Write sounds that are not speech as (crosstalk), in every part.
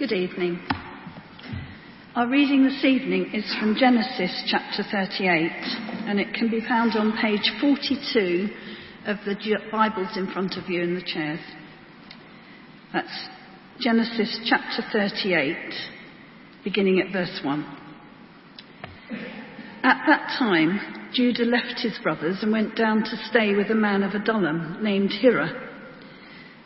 Good evening. Our reading this evening is from Genesis chapter 38, and it can be found on page 42 of the Bibles in front of you in the chairs. That's Genesis chapter 38, beginning at verse 1. At that time, Judah left his brothers and went down to stay with a man of Adullam named Hira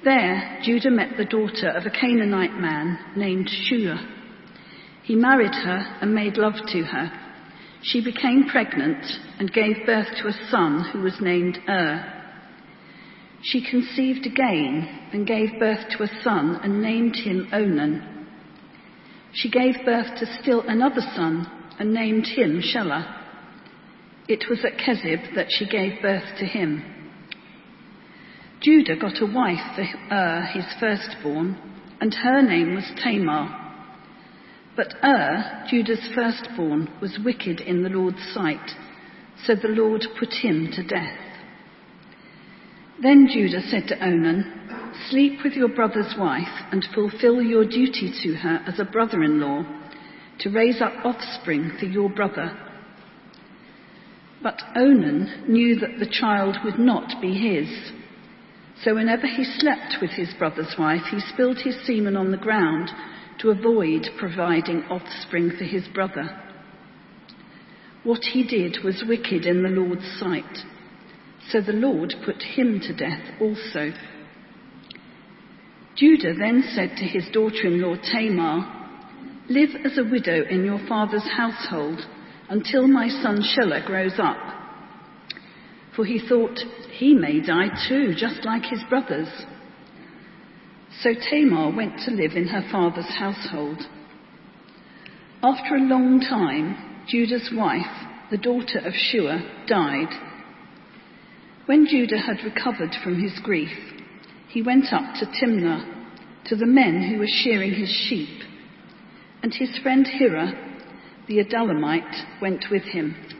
there, Judah met the daughter of a Canaanite man named Shua. He married her and made love to her. She became pregnant and gave birth to a son who was named Ur. She conceived again and gave birth to a son and named him Onan. She gave birth to still another son and named him Shelah. It was at Kezib that she gave birth to him. Judah got a wife for Ur, his firstborn, and her name was Tamar. But Ur, Judah's firstborn, was wicked in the Lord's sight, so the Lord put him to death. Then Judah said to Onan, Sleep with your brother's wife and fulfill your duty to her as a brother in law, to raise up offspring for your brother. But Onan knew that the child would not be his so whenever he slept with his brother's wife, he spilled his semen on the ground to avoid providing offspring for his brother. What he did was wicked in the Lord's sight. So the Lord put him to death also. Judah then said to his daughter in law Tamar, Live as a widow in your father's household until my son Shelah grows up. For he thought, he may die too, just like his brothers. So Tamar went to live in her father's household. After a long time, Judah's wife, the daughter of Shua, died. When Judah had recovered from his grief, he went up to Timnah, to the men who were shearing his sheep, and his friend Hira, the Adullamite, went with him.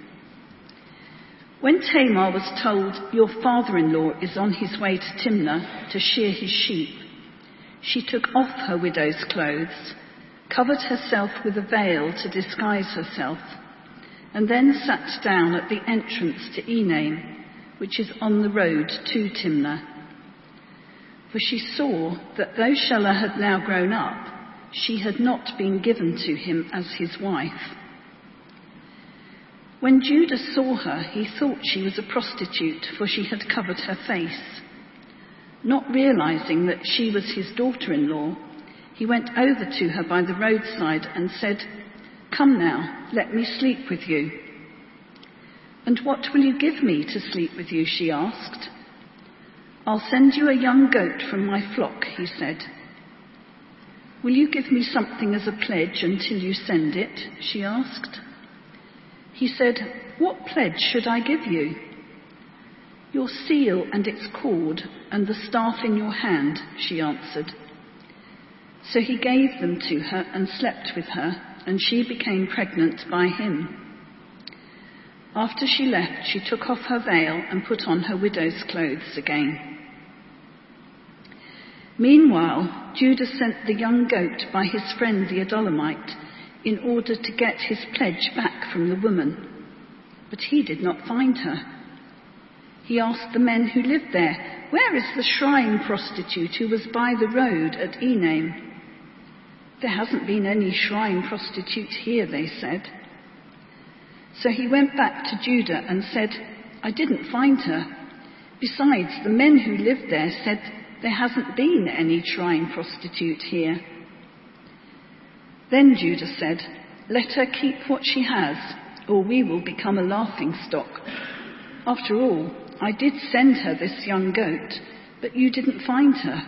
When Tamar was told, Your father in law is on his way to Timnah to shear his sheep, she took off her widow's clothes, covered herself with a veil to disguise herself, and then sat down at the entrance to Enaim, which is on the road to Timnah. For she saw that though Shelah had now grown up, she had not been given to him as his wife. When Judas saw her, he thought she was a prostitute, for she had covered her face. Not realizing that she was his daughter in law, he went over to her by the roadside and said, Come now, let me sleep with you. And what will you give me to sleep with you? she asked. I'll send you a young goat from my flock, he said. Will you give me something as a pledge until you send it? she asked. He said, What pledge should I give you? Your seal and its cord and the staff in your hand, she answered. So he gave them to her and slept with her, and she became pregnant by him. After she left, she took off her veil and put on her widow's clothes again. Meanwhile, Judah sent the young goat by his friend the Adullamite in order to get his pledge back from the woman. But he did not find her. He asked the men who lived there, Where is the shrine prostitute who was by the road at Enaim? There hasn't been any shrine prostitute here, they said. So he went back to Judah and said, I didn't find her. Besides, the men who lived there said there hasn't been any shrine prostitute here. Then Judah said, Let her keep what she has, or we will become a laughing stock. After all, I did send her this young goat, but you didn't find her.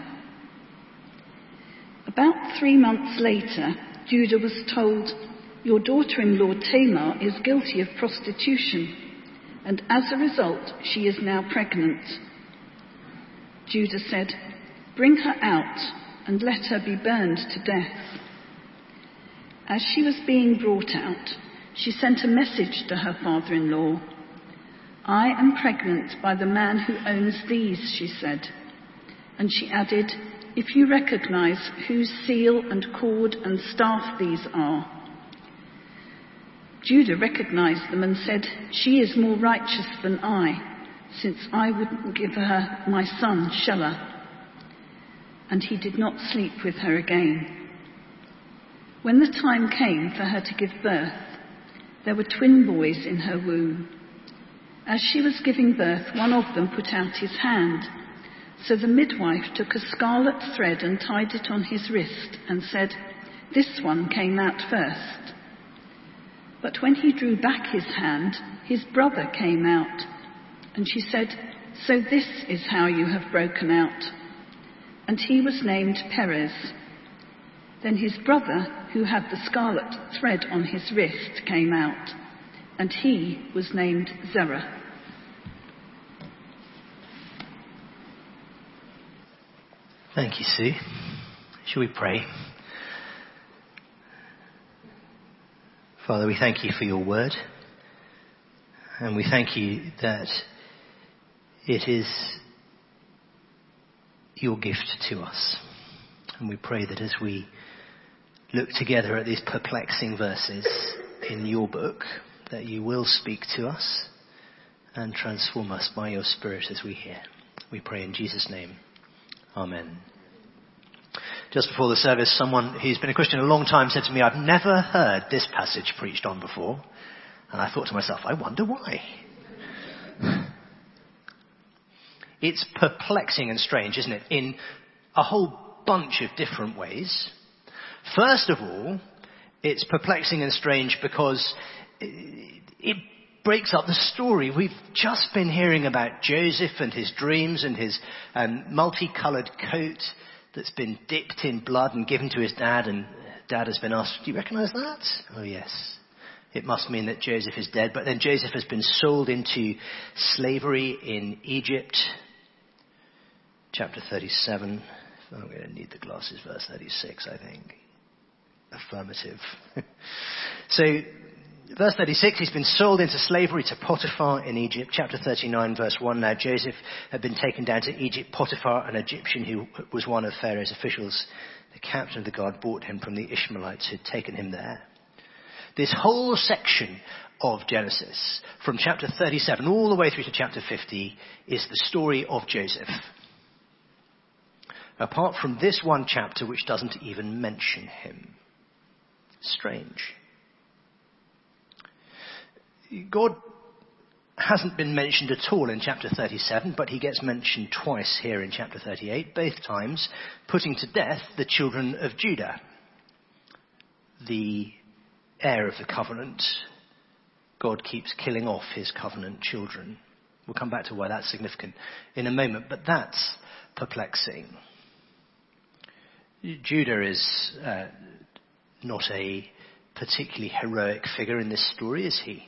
About three months later, Judah was told, Your daughter in law Tamar is guilty of prostitution, and as a result, she is now pregnant. Judah said, Bring her out and let her be burned to death. As she was being brought out, she sent a message to her father in law. I am pregnant by the man who owns these, she said. And she added, if you recognize whose seal and cord and staff these are. Judah recognized them and said, She is more righteous than I, since I wouldn't give her my son Shelah. And he did not sleep with her again. When the time came for her to give birth, there were twin boys in her womb. As she was giving birth, one of them put out his hand so the midwife took a scarlet thread and tied it on his wrist and said, This one came out first. But when he drew back his hand, his brother came out. And she said, So this is how you have broken out. And he was named Perez. Then his brother, who had the scarlet thread on his wrist, came out. And he was named Zerah. Thank you, Sue. Shall we pray? Father, we thank you for your word. And we thank you that it is your gift to us. And we pray that as we look together at these perplexing verses in your book, that you will speak to us and transform us by your Spirit as we hear. We pray in Jesus' name. Amen. Just before the service, someone who's been a Christian a long time said to me, I've never heard this passage preached on before. And I thought to myself, I wonder why. (laughs) It's perplexing and strange, isn't it? In a whole bunch of different ways. First of all, it's perplexing and strange because it breaks up the story. We've just been hearing about Joseph and his dreams and his um, multicolored coat that's been dipped in blood and given to his dad, and dad has been asked, Do you recognize that? Oh, yes. It must mean that Joseph is dead. But then Joseph has been sold into slavery in Egypt. Chapter 37. I'm going to need the glasses, verse 36, I think. Affirmative. (laughs) so verse 36, he's been sold into slavery to Potiphar in Egypt. Chapter 39, verse 1. Now Joseph had been taken down to Egypt. Potiphar, an Egyptian who was one of Pharaoh's officials, the captain of the guard, bought him from the Ishmaelites who'd taken him there. This whole section of Genesis, from chapter 37 all the way through to chapter 50, is the story of Joseph. Apart from this one chapter, which doesn't even mention him. Strange. God hasn't been mentioned at all in chapter 37, but he gets mentioned twice here in chapter 38, both times putting to death the children of Judah, the heir of the covenant. God keeps killing off his covenant children. We'll come back to why that's significant in a moment, but that's perplexing. Judah is uh, not a particularly heroic figure in this story, is he?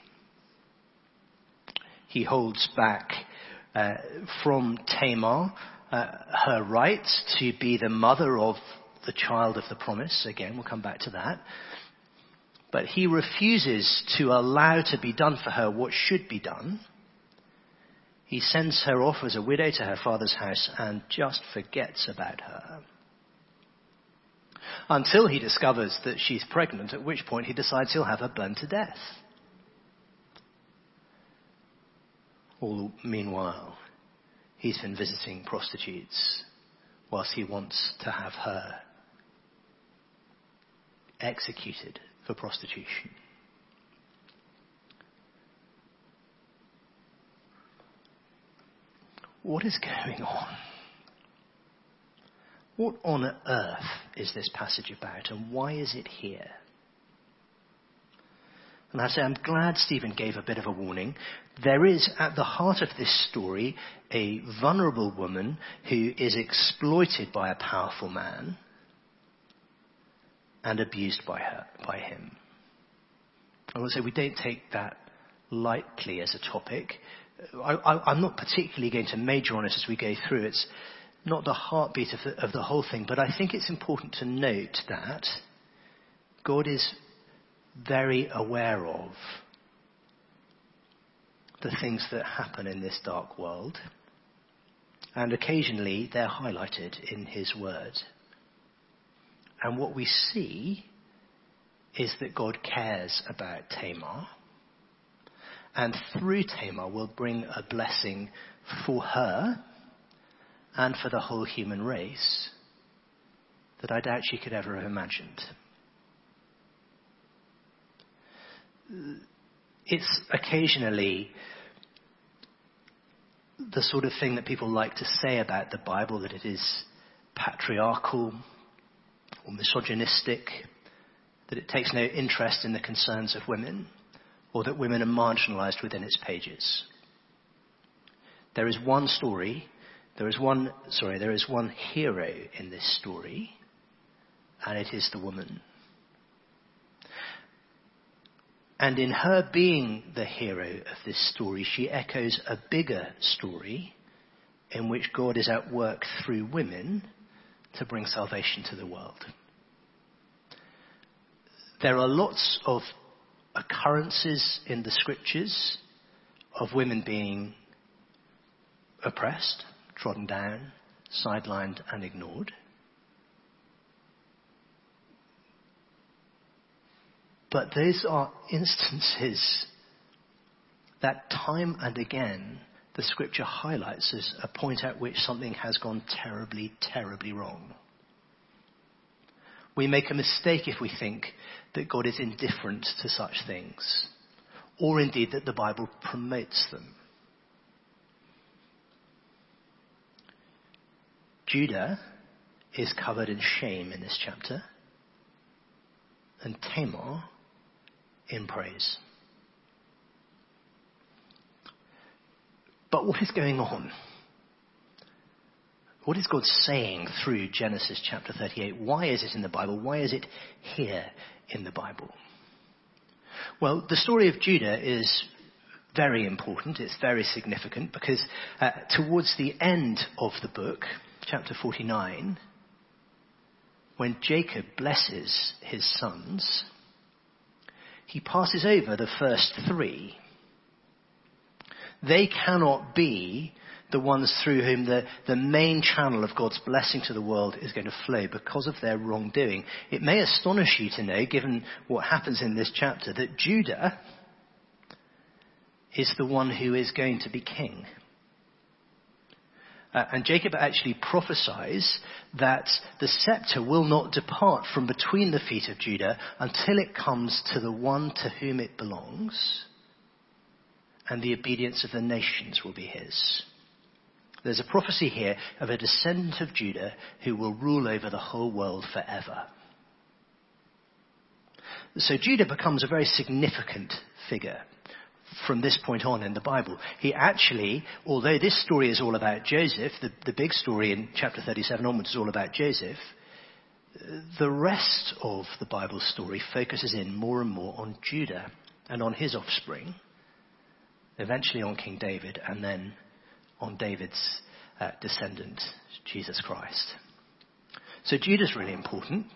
he holds back uh, from Tamar uh, her right to be the mother of the child of the promise. Again, we'll come back to that. But he refuses to allow to be done for her what should be done. He sends her off as a widow to her father's house and just forgets about her. Until he discovers that she's pregnant, at which point he decides he'll have her burned to death. All meanwhile, he's been visiting prostitutes whilst he wants to have her executed for prostitution. What is going on? What on earth is this passage about and why is it here? And I say, I'm glad Stephen gave a bit of a warning. There is at the heart of this story a vulnerable woman who is exploited by a powerful man and abused by her, by him. I will say we don't take that lightly as a topic. I, am not particularly going to major on it as we go through. It's not the heartbeat of the, of the whole thing, but I think it's important to note that God is very aware of the things that happen in this dark world. and occasionally they're highlighted in his word. And what we see is that God cares about Tamar, and through Tamar will bring a blessing for her and for the whole human race that I doubt she could ever have imagined. It's occasionally the sort of thing that people like to say about the Bible that it is patriarchal or misogynistic, that it takes no interest in the concerns of women, or that women are marginalized within its pages. There is one story, there is one, sorry, there is one hero in this story, and it is the woman. And in her being the hero of this story, she echoes a bigger story in which God is at work through women to bring salvation to the world. There are lots of occurrences in the scriptures of women being oppressed, trodden down, sidelined, and ignored. But these are instances that time and again the scripture highlights as a point at which something has gone terribly, terribly wrong. We make a mistake if we think that God is indifferent to such things, or indeed that the Bible promotes them. Judah is covered in shame in this chapter, and Tamar in praise. But what is going on? What is God saying through Genesis chapter 38? Why is it in the Bible? Why is it here in the Bible? Well, the story of Judah is very important. It's very significant because uh, towards the end of the book, chapter 49, when Jacob blesses his sons, he passes over the first three. They cannot be the ones through whom the, the main channel of God's blessing to the world is going to flow because of their wrongdoing. It may astonish you to know, given what happens in this chapter, that Judah is the one who is going to be king. Uh, and Jacob actually prophesies that the scepter will not depart from between the feet of Judah until it comes to the one to whom it belongs, and the obedience of the nations will be his. There's a prophecy here of a descendant of Judah who will rule over the whole world forever. So Judah becomes a very significant figure from this point on in the Bible. He actually, although this story is all about Joseph, the, the big story in chapter 37 onwards is all about Joseph, the rest of the Bible story focuses in more and more on Judah and on his offspring, eventually on King David, and then on David's uh, descendant, Jesus Christ. So Judah's really important.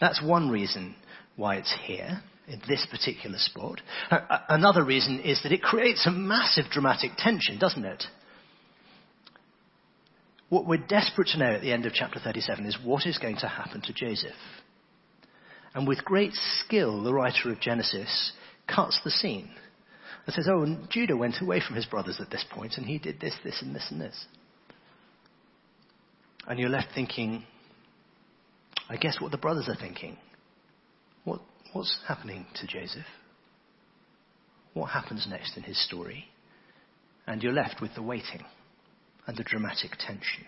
That's one reason why it's here in this particular uh, another reason is that it creates a massive dramatic tension, doesn't it? What we're desperate to know at the end of chapter 37 is what is going to happen to Joseph. And with great skill, the writer of Genesis cuts the scene and says, Oh, and Judah went away from his brothers at this point, and he did this, this, and this, and this. And you're left thinking, I guess what the brothers are thinking. What, What's happening to Joseph? What happens next in his story? And you're left with the waiting and the dramatic tension.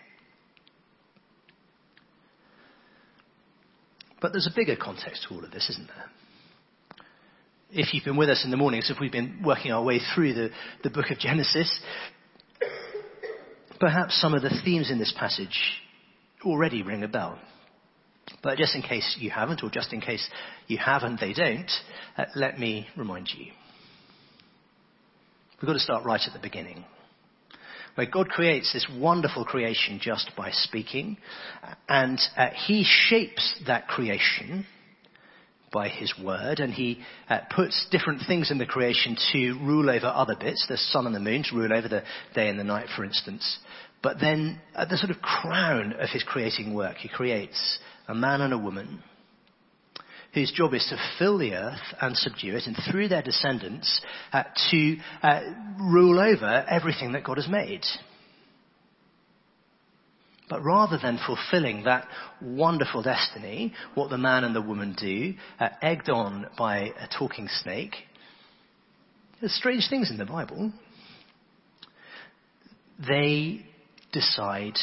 But there's a bigger context to all of this, isn't there? If you've been with us in the mornings, if we've been working our way through the, the book of Genesis, perhaps some of the themes in this passage already ring a bell. But just in case you haven't, or just in case you have and they don't, uh, let me remind you. We've got to start right at the beginning. Where God creates this wonderful creation just by speaking, and uh, He shapes that creation by his word, and he uh, puts different things in the creation to rule over other bits, the sun and the moon to rule over the day and the night, for instance. But then at the sort of crown of his creating work, he creates a man and a woman whose job is to fill the earth and subdue it, and through their descendants, uh, to uh, rule over everything that God has made. But rather than fulfilling that wonderful destiny, what the man and the woman do, uh, egged on by a talking snake, there's strange things in the Bible. They decide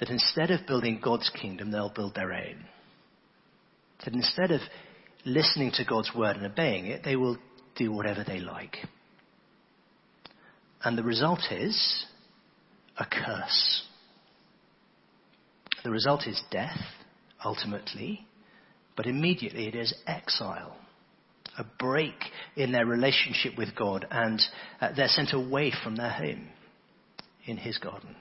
that instead of building God's kingdom, they'll build their own. That instead of listening to God's word and obeying it, they will do whatever they like. And the result is a curse. The result is death, ultimately, but immediately it is exile. A break in their relationship with God, and uh, they're sent away from their home in His garden.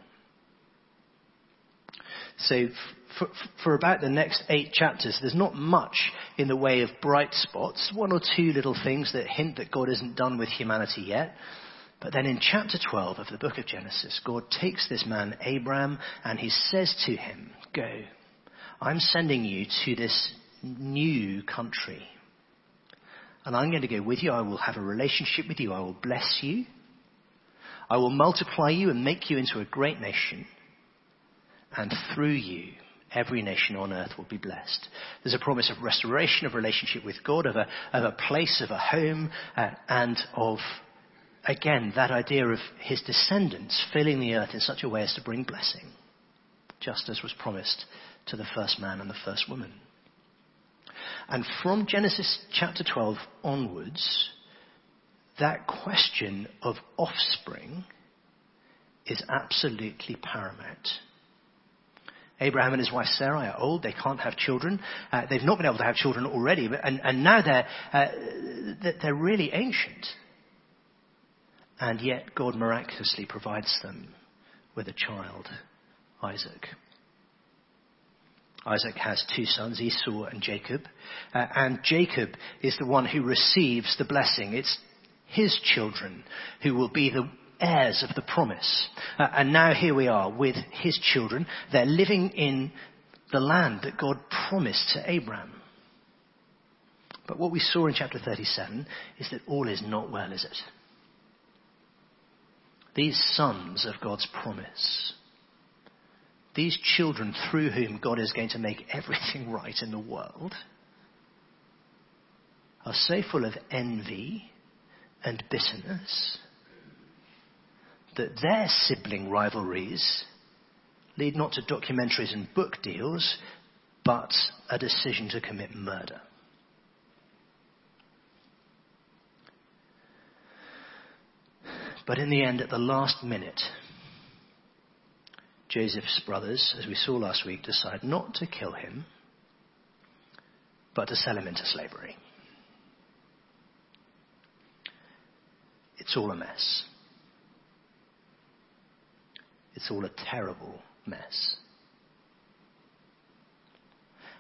So, for, for, about the next eight chapters, there's not much in the way of bright spots, one or two little things that hint that God isn't done with humanity yet. But then in chapter 12 of the book of Genesis, God takes this man, Abram, and he says to him, Go, I'm sending you to this new country. And I'm going to go with you. I will have a relationship with you. I will bless you. I will multiply you and make you into a great nation. And through you, every nation on earth will be blessed. There's a promise of restoration of relationship with God, of a, of a place, of a home, uh, and of again, that idea of his descendants filling the earth in such a way as to bring blessing, just as was promised to the first man and the first woman. And from Genesis chapter 12 onwards, that question of offspring is absolutely paramount. Abraham and his wife Sarai are old. They can't have children. Uh, they've not been able to have children already, but, and, and now they're, uh, they're really ancient. And yet God miraculously provides them with a child, Isaac. Isaac has two sons, Esau and Jacob. Uh, and Jacob is the one who receives the blessing. It's his children who will be the heirs of the promise. Uh, and now here we are with his children. They're living in the land that God promised to Abraham. But what we saw in chapter 37 is that all is not well, is it? these sons of God's promise, these children through whom God is going to make everything (laughs) right in the world, are so full of envy and bitterness that their sibling rivalries lead not to documentaries and book deals, but a decision to commit murder. But in the end, at the last minute, Joseph's brothers, as we saw last week, decide not to kill him, but to sell him into slavery. It's all a mess. It's all a terrible mess.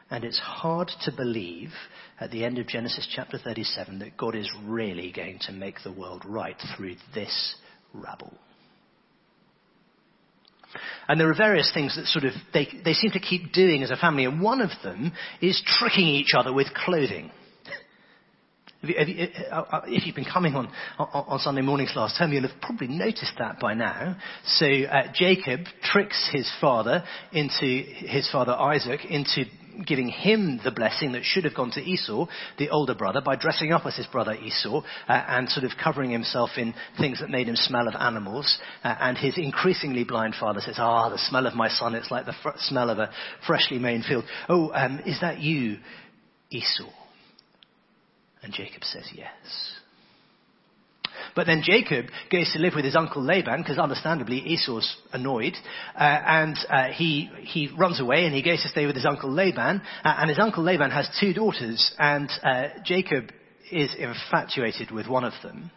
And it's hard to believe at the end of Genesis chapter 37 that God is really going to make the world right through this rabble. And there are various things that sort of they, they seem to keep doing as a family, and one of them is tricking each other with clothing. If, have uh, uh, been coming on, on, Sunday mornings last term, you'll have probably noticed that by now. So uh, Jacob tricks his father into his father Isaac into giving him the blessing that should have gone to Esau, the older brother, by dressing up as his brother Esau uh, and sort of covering himself in things that made him smell of animals. Uh, and his increasingly blind father says, "Ah, the smell of my son, it's like the fr- smell of a freshly mown field. Oh, um, is that you, Esau?" And Jacob says yes. But then Jacob goes to live with his uncle Laban, because understandably Esau's annoyed, uh, and uh, he, he runs away and he goes to stay with his uncle Laban, uh, and his uncle Laban has two daughters, and uh, Jacob is infatuated with one of them.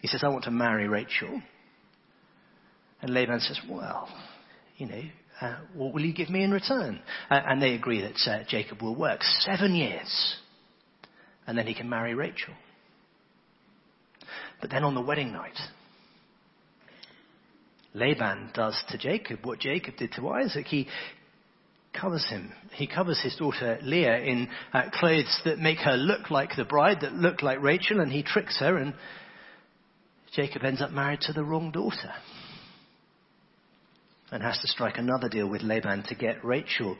He says, I want to marry Rachel. And Laban says, well, you know, uh, what will you give me in return? Uh, and they agree that Jacob will work seven years and then he can marry Rachel. But then on the wedding night, Laban does to Jacob what Jacob did to Isaac. He covers him. He covers his daughter Leah in uh, clothes that make her look like the bride, that look like Rachel, and he tricks her, and Jacob ends up married to the wrong daughter. And has to strike another deal with Laban to get Rachel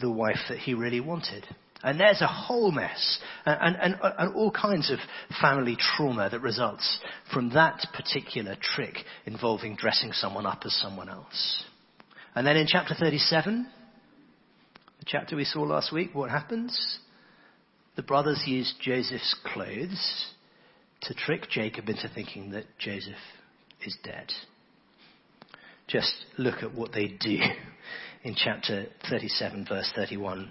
the wife that he really wanted. And there's a whole mess and, and, and, all kinds of family trauma that results from that particular trick involving dressing someone up as someone else. And then in chapter 37, the chapter we saw last week, what happens? The brothers use Joseph's clothes to trick Jacob into thinking that Joseph is dead. Just look at what they do (laughs) in chapter 37, verse 31.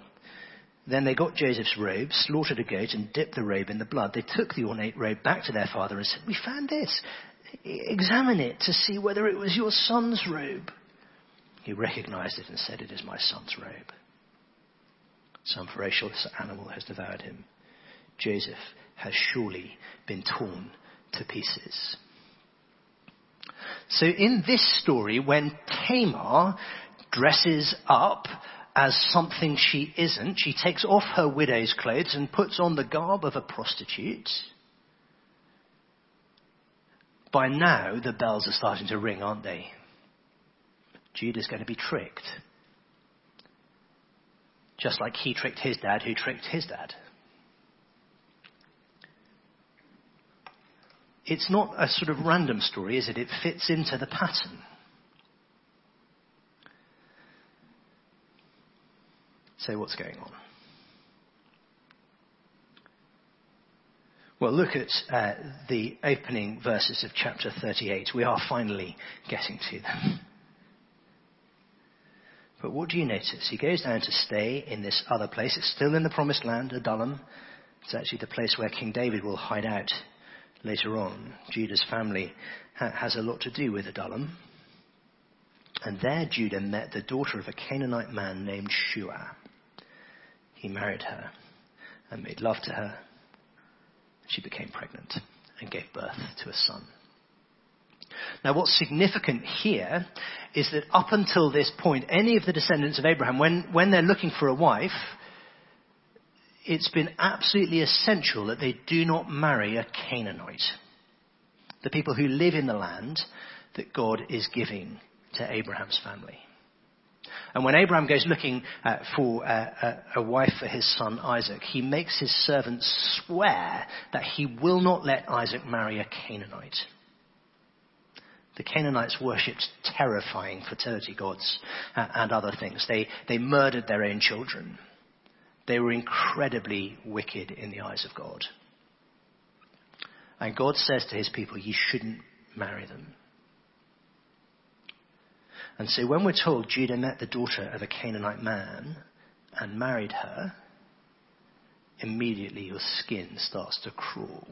Then they got Joseph's robe, slaughtered a goat, and dipped the robe in the blood. They took the ornate robe back to their father and said, We found this. Examine it to see whether it was your son's robe. He recognized it and said, It is my son's robe. Some ferocious animal has devoured him. Joseph has surely been torn to pieces. So in this story, when Tamar dresses up as something she isn't. She takes off her widow's clothes and puts on the garb of a prostitute. By now, the bells are starting to ring, aren't they? Judah's going to be tricked. Just like he tricked his dad, who tricked his dad. It's not a sort of random story, is it? It fits into the pattern. So what's going on? Well, look at uh, the opening verses of chapter 38. We are finally getting to them. But what do you notice? He goes down to stay in this other place. It's still in the promised land, Adullam. It's actually the place where King David will hide out later on. Judah's family ha- has a lot to do with Adullam. And there Judah met the daughter of a Canaanite man named Shua he married her and made love to her. She became pregnant and gave birth to a son. Now, what's significant here is that up until this point, any of the descendants of Abraham, when, when they're looking for a wife, it's been absolutely essential that they do not marry a Canaanite. The people who live in the land that God is giving to Abraham's family. And when Abraham goes looking uh, for uh, a, wife for his son Isaac, he makes his servants swear that he will not let Isaac marry a Canaanite. The Canaanites worshipped terrifying fertility gods uh, and other things. They, they murdered their own children. They were incredibly wicked in the eyes of God. And God says to his people, you shouldn't marry them. And so when we're told Judah met the daughter of a Canaanite man and married her, immediately your skin starts to crawl.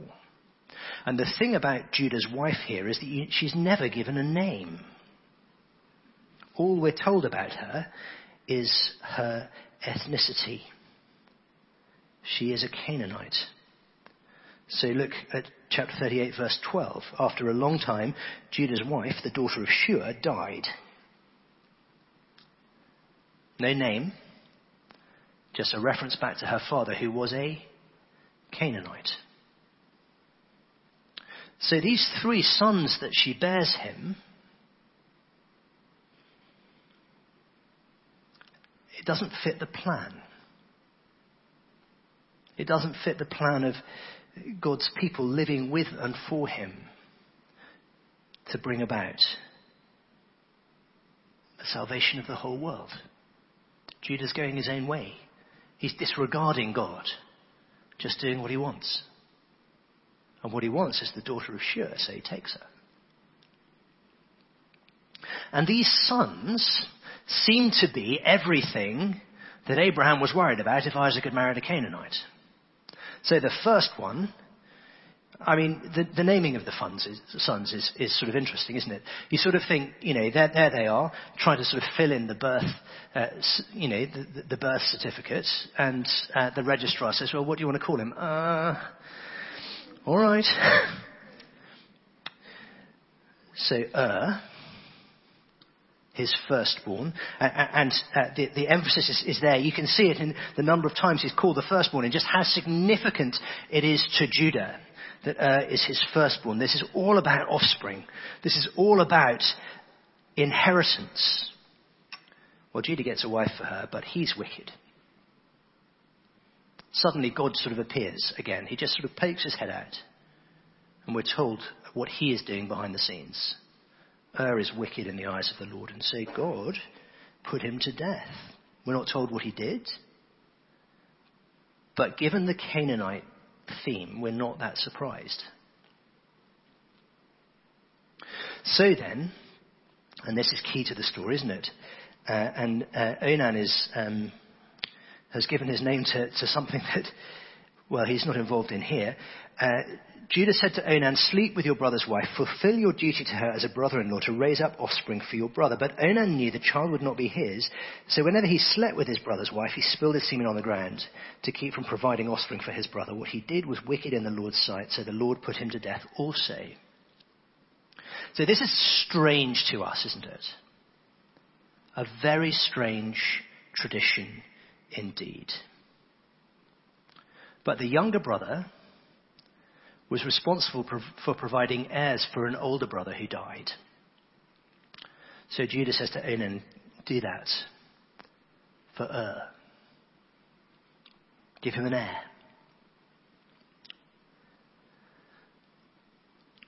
And the thing about Judah's wife here is that she's never given a name. All we're told about her is her ethnicity. She is a Canaanite. So look at chapter 38 verse 12. After a long time, Judah's wife, the daughter of Shua, died. No name, just a reference back to her father who was a Canaanite. So these three sons that she bears him, it doesn't fit the plan. It doesn't fit the plan of God's people living with and for him to bring about the salvation of the whole world. Judah's going his own way. He's disregarding God, just doing what he wants. And what he wants is the daughter of Shua, so he takes her. And these sons seem to be everything that Abraham was worried about if Isaac had married a Canaanite. So the first one, I mean, the, the naming of the funds is, sons is, is sort of interesting, isn't it? You sort of think, you know, there, there they are, trying to sort of fill in the birth, uh, you know, the, the birth certificate, and uh, the registrar says, well, what do you want to call him? Uh, all right. (laughs) so, Er, his firstborn, and uh, the, the, emphasis is, is, there. You can see it in the number of times he's called the firstborn and just how significant it is to Judah that Er is his firstborn. This is all about offspring. This is all about inheritance. Well, Judah gets a wife for her, but he's wicked. Suddenly God sort of appears again. He just sort of pokes his head out. And we're told what he is doing behind the scenes. Er is wicked in the eyes of the Lord, and so God put him to death. We're not told what he did. But given the Canaanite theme, we're not that surprised. So then, and this is key to the story, isn't it? Uh, and uh, Onan is, um, has given his name to, to, something (laughs) that, well, he's not involved in here. Uh, Judah said to Onan, Sleep with your brother's wife, fulfill your duty to her as a brother in law to raise up offspring for your brother. But Onan knew the child would not be his, so whenever he slept with his brother's wife, he spilled his semen on the ground to keep from providing offspring for his brother. What he did was wicked in the Lord's sight, so the Lord put him to death also. So this is strange to us, isn't it? A very strange tradition indeed. But the younger brother, was responsible for providing heirs for an older brother who died. So Judah says to Onan, do that for Er. Give him an heir.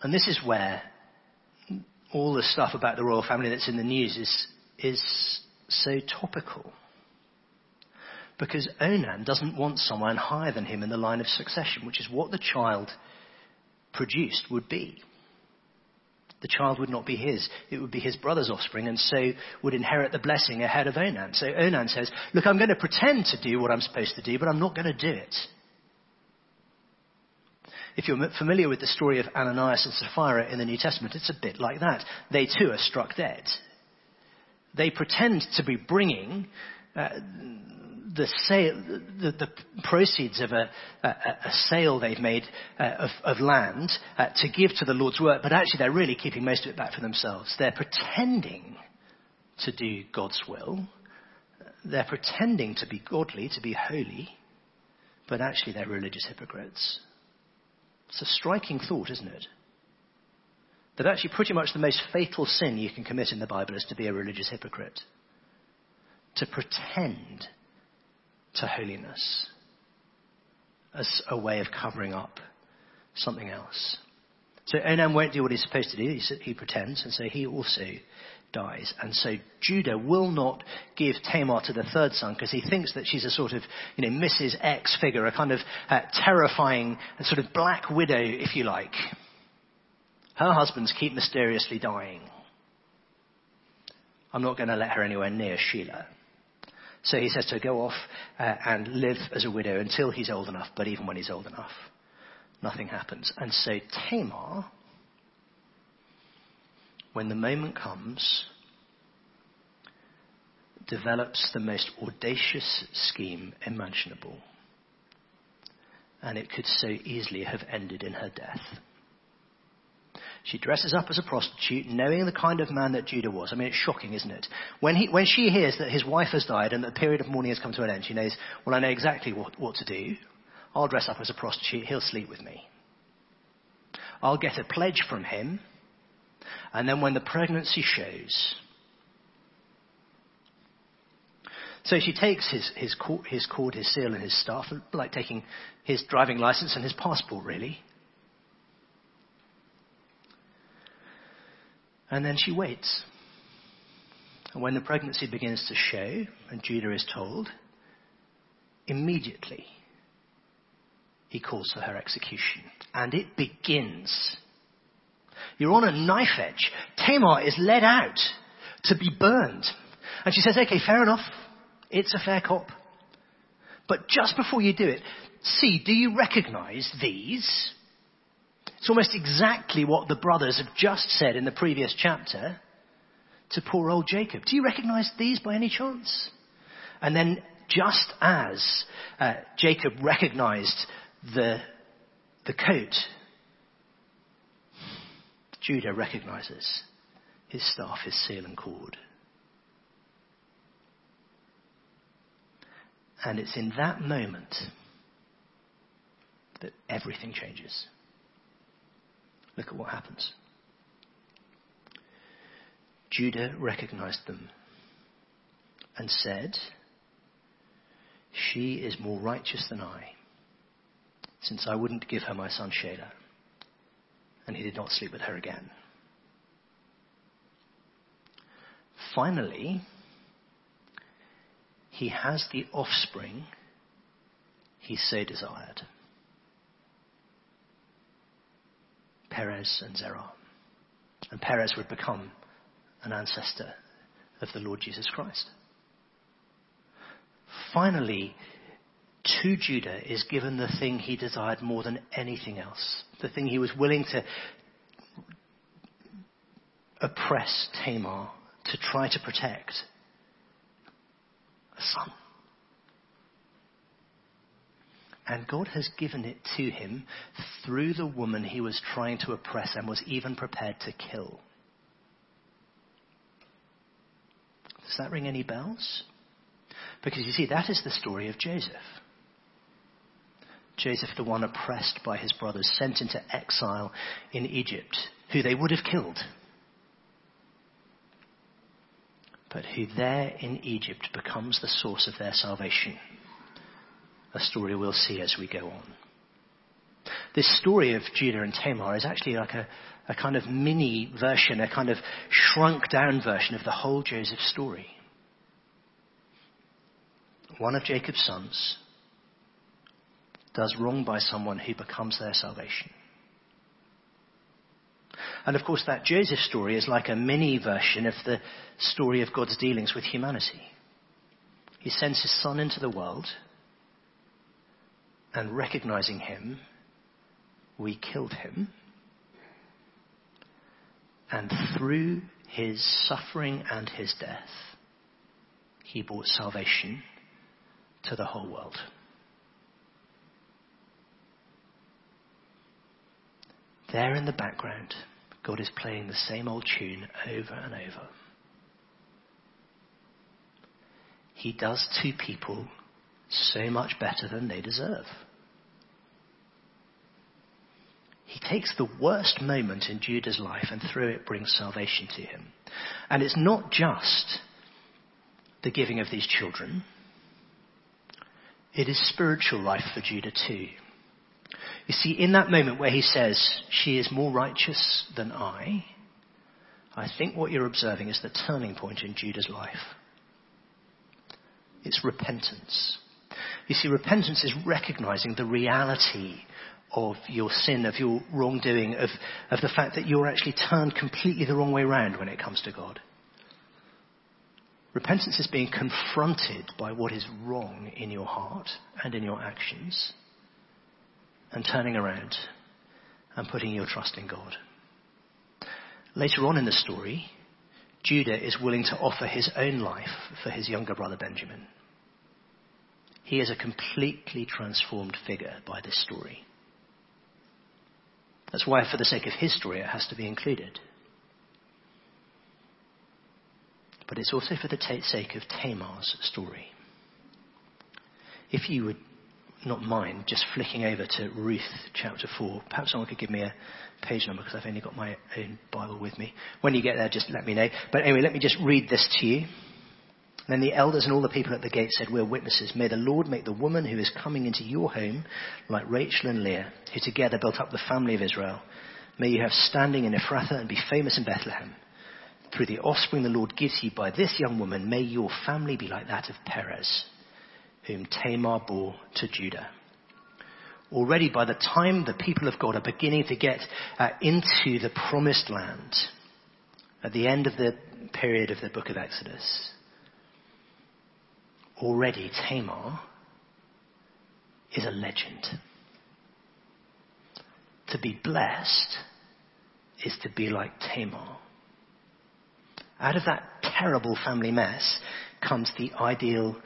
And this is where all the stuff about the royal family that's in the news is, is so topical. Because Onan doesn't want someone higher than him in the line of succession, which is what the child produced would be. The child would not be his. It would be his brother's offspring and so would inherit the blessing ahead of Onan. So Onan says, look, I'm going to pretend to do what I'm supposed to do, but I'm not going to do it. If you're familiar with the story of Ananias and Sapphira in the New Testament, it's a bit like that. They too are struck dead. They pretend to be bringing uh, the, sale, the, the proceeds of a, a, a, sale they've made uh, of, of, land uh, to give to the Lord's work, but actually they're really keeping most of it back for themselves. They're pretending to do God's will. They're pretending to be godly, to be holy, but actually they're religious hypocrites. It's a striking thought, isn't it? That actually pretty much the most fatal sin you can commit in the Bible is to be a religious hypocrite. To pretend to holiness as a way of covering up something else. So Onan won't do what he's supposed to do. He, he pretends, and so he also dies. And so Judah will not give Tamar to the third son because he thinks that she's a sort of, you know, Mrs. X figure, a kind of uh, terrifying, sort of black widow, if you like. Her husbands keep mysteriously dying. I'm not going to let her anywhere near Shelah. So he says to go off uh, and live as a widow until he's old enough, but even when he's old enough, nothing happens. And so Tamar, when the moment comes, develops the most audacious scheme imaginable. And it could so easily have ended in her death. She dresses up as a prostitute, knowing the kind of man that Judah was. I mean, it's shocking, isn't it? When, he, when she hears that his wife has died and that the period of mourning has come to an end, she knows, well, I know exactly what, what to do. I'll dress up as a prostitute. He'll sleep with me. I'll get a pledge from him. And then when the pregnancy shows, so she takes his, his, cord, his cord, his seal, and his staff, like taking his driving license and his passport, really. And then she waits. And when the pregnancy begins to show, and Judah is told, immediately he calls for her execution. And it begins. You're on a knife edge. Tamar is led out to be burned. And she says, okay, fair enough. It's a fair cop. But just before you do it, see, do you recognize these? It's almost exactly what the brothers have just said in the previous chapter to poor old Jacob. Do you recognize these by any chance? And then just as uh, Jacob recognized the, the coat, Judah recognizes his staff, his seal and cord. And it's in that moment that everything changes. Look at what happens. Judah recognized them and said, She is more righteous than I, since I wouldn't give her my son Shelah. And he did not sleep with her again. Finally, he has the offspring he so desired. Perez and Zerah. And Perez would become an ancestor of the Lord Jesus Christ. Finally, to Judah is given the thing he desired more than anything else, the thing he was willing to oppress Tamar, to try to protect a son. And God has given it to him through the woman he was trying to oppress and was even prepared to kill. Does that ring any bells? Because you see, that is the story of Joseph. Joseph, the one oppressed by his brothers, sent into exile in Egypt, who they would have killed. But who there in Egypt becomes the source of their salvation. A story we'll see as we go on. This story of Judah and Tamar is actually like a, a kind of mini version, a kind of shrunk down version of the whole Joseph story. One of Jacob's sons does wrong by someone who becomes their salvation. And of course, that Joseph story is like a mini version of the story of God's dealings with humanity. He sends his son into the world, and recognizing him, we killed him. And through his suffering and his death, he brought salvation to the whole world. There in the background, God is playing the same old tune over and over. He does to people so much better than they deserve. He takes the worst moment in Judah's life and through it brings salvation to him. And it's not just the giving of these children. It is spiritual life for Judah too. You see, in that moment where he says, she is more righteous than I, I think what you're observing is the turning point in Judah's life. It's repentance. You see, repentance is recognizing the reality of your sin, of your wrongdoing, of, of the fact that you're actually turned completely the wrong way around when it comes to God. Repentance is being confronted by what is wrong in your heart and in your actions and turning around and putting your trust in God. Later on in the story, Judah is willing to offer his own life for his younger brother Benjamin. He is a completely transformed figure by this story. That's why, for the sake of history, it has to be included. But it's also for the t- sake of Tamar's story. If you would not mind just flicking over to Ruth chapter 4, perhaps someone could give me a page number because I've only got my own Bible with me. When you get there, just let me know. But anyway, let me just read this to you. Then the elders and all the people at the gate said, We're witnesses. May the Lord make the woman who is coming into your home like Rachel and Leah, who together built up the family of Israel. May you have standing in Ephrathah and be famous in Bethlehem. Through the offspring the Lord gives you by this young woman, may your family be like that of Perez, whom Tamar bore to Judah. Already by the time the people of God are beginning to get uh, into the promised land, at the end of the period of the book of Exodus, already Tamar is a legend. To be blessed is to be like Tamar. Out of that terrible family mess comes the ideal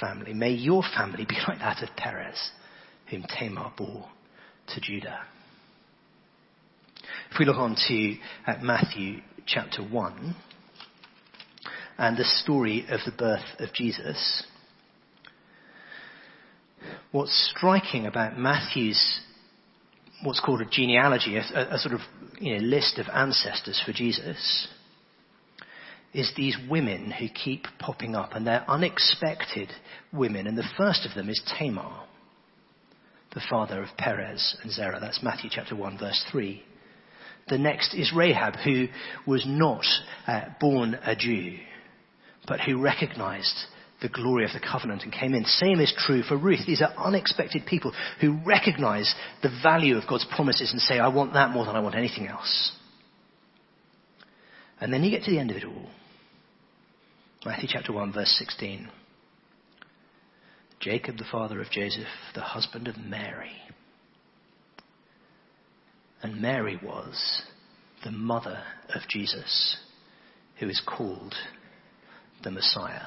family. May your family be (laughs) like that of Perez, whom Tamar bore to Judah. If we look on to uh, Matthew chapter 1 and the story of the birth of Jesus, what's striking about Matthew's what's called a genealogy, a, a sort of you know, list of ancestors for Jesus, is these women who keep popping up, and they're unexpected women. And the first of them is Tamar, the father of Perez and Zerah. That's Matthew chapter 1, verse 3. The next is Rahab, who was not uh, born a Jew, but who recognized the glory of the covenant and came in. Same is true for Ruth. These are unexpected people who recognize the value of God's promises and say, I want that more than I want anything else. And then you get to the end of it all. Matthew chapter 1 verse 16. Jacob, the father of Joseph, the husband of Mary. And Mary was the mother of Jesus, who is called the Messiah.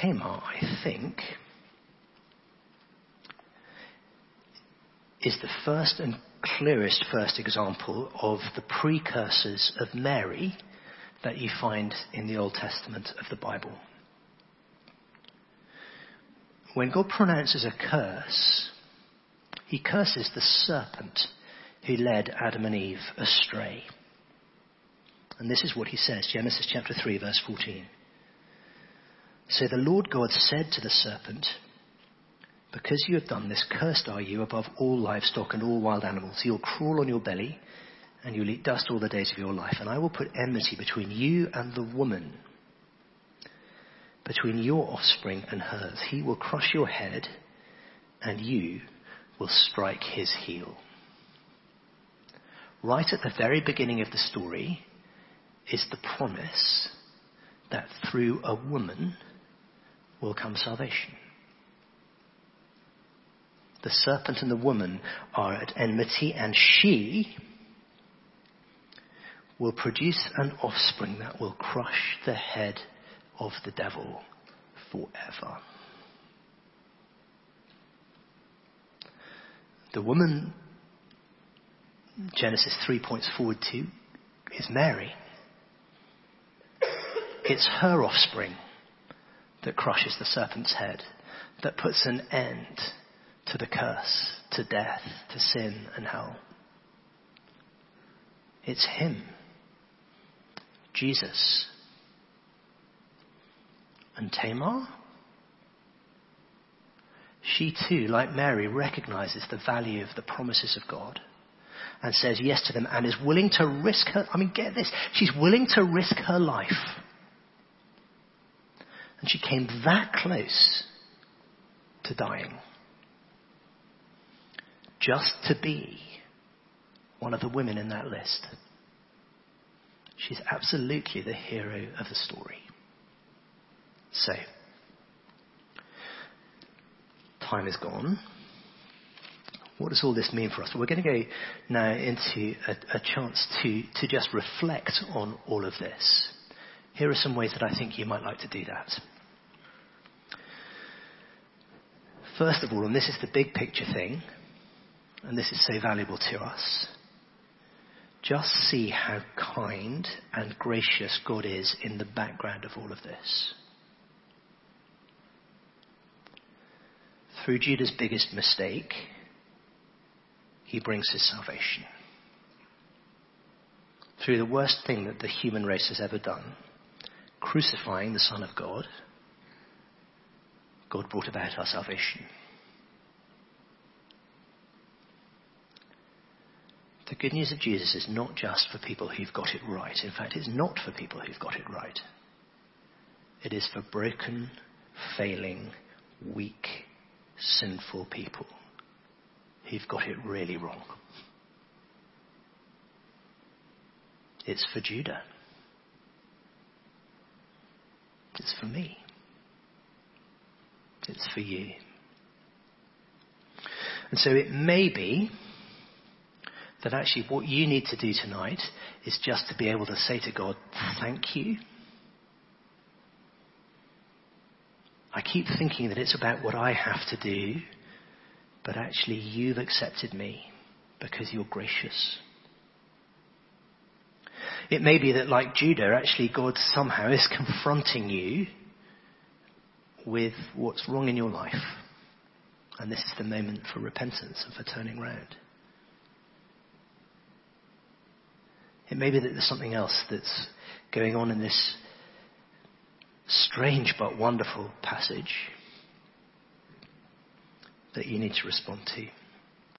Tamar, I think, is the first and clearest first example of the precursors of Mary that you find in the Old Testament of the Bible. When God pronounces a curse, he curses the serpent who led Adam and Eve astray. And this is what he says, Genesis chapter 3 verse 14. So the Lord God said to the serpent, Because you have done this, cursed are you above all livestock and all wild animals. You'll crawl on your belly, and you'll eat dust all the days of your life. And I will put enmity between you and the woman, between your offspring and hers. He will crush your head, and you will strike his heel. Right at the very beginning of the story is the promise that through a woman, will come salvation. The serpent and the woman are at enmity, and she will produce an offspring that will crush the head of the devil forever. The woman Genesis 3 points forward to is Mary. It's her offspring that crushes the serpent's head, that puts an end to the curse, to death, to sin and hell. It's Him, Jesus. And Tamar? She too, like Mary, recognizes the value of the promises of God and says yes to them and is willing to risk her, I mean, get this, she's willing to risk her life and she came that close to dying. Just to be one of the women in that list. She's absolutely the hero of the story. So, time is gone. What does all this mean for us? We're going to go now into a, a chance to, to just reflect on all of this. Here are some ways that I think you might like to do that. First of all, and this is the big picture thing, and this is so valuable to us, just see how kind and gracious God is in the background of all of this. Through Judah's biggest mistake, he brings his salvation. Through the worst thing that the human race has ever done, crucifying the Son of God, God brought about our salvation. The good news of Jesus is not just for people who've got it right. In fact, it's not for people who've got it right. It is for broken, failing, weak, sinful people who've got it really wrong. It's for Judah. It's for me. It's for you. And so it may be that actually what you need to do tonight is just to be able to say to God, thank you. I keep thinking that it's about what I have to do, but actually you've accepted me because you're gracious. It may be that like Judah, actually God somehow is (laughs) confronting you with what's wrong in your life. And this is the moment for repentance and for turning round. It may be that there's something else that's going on in this strange but wonderful passage that you need to respond to.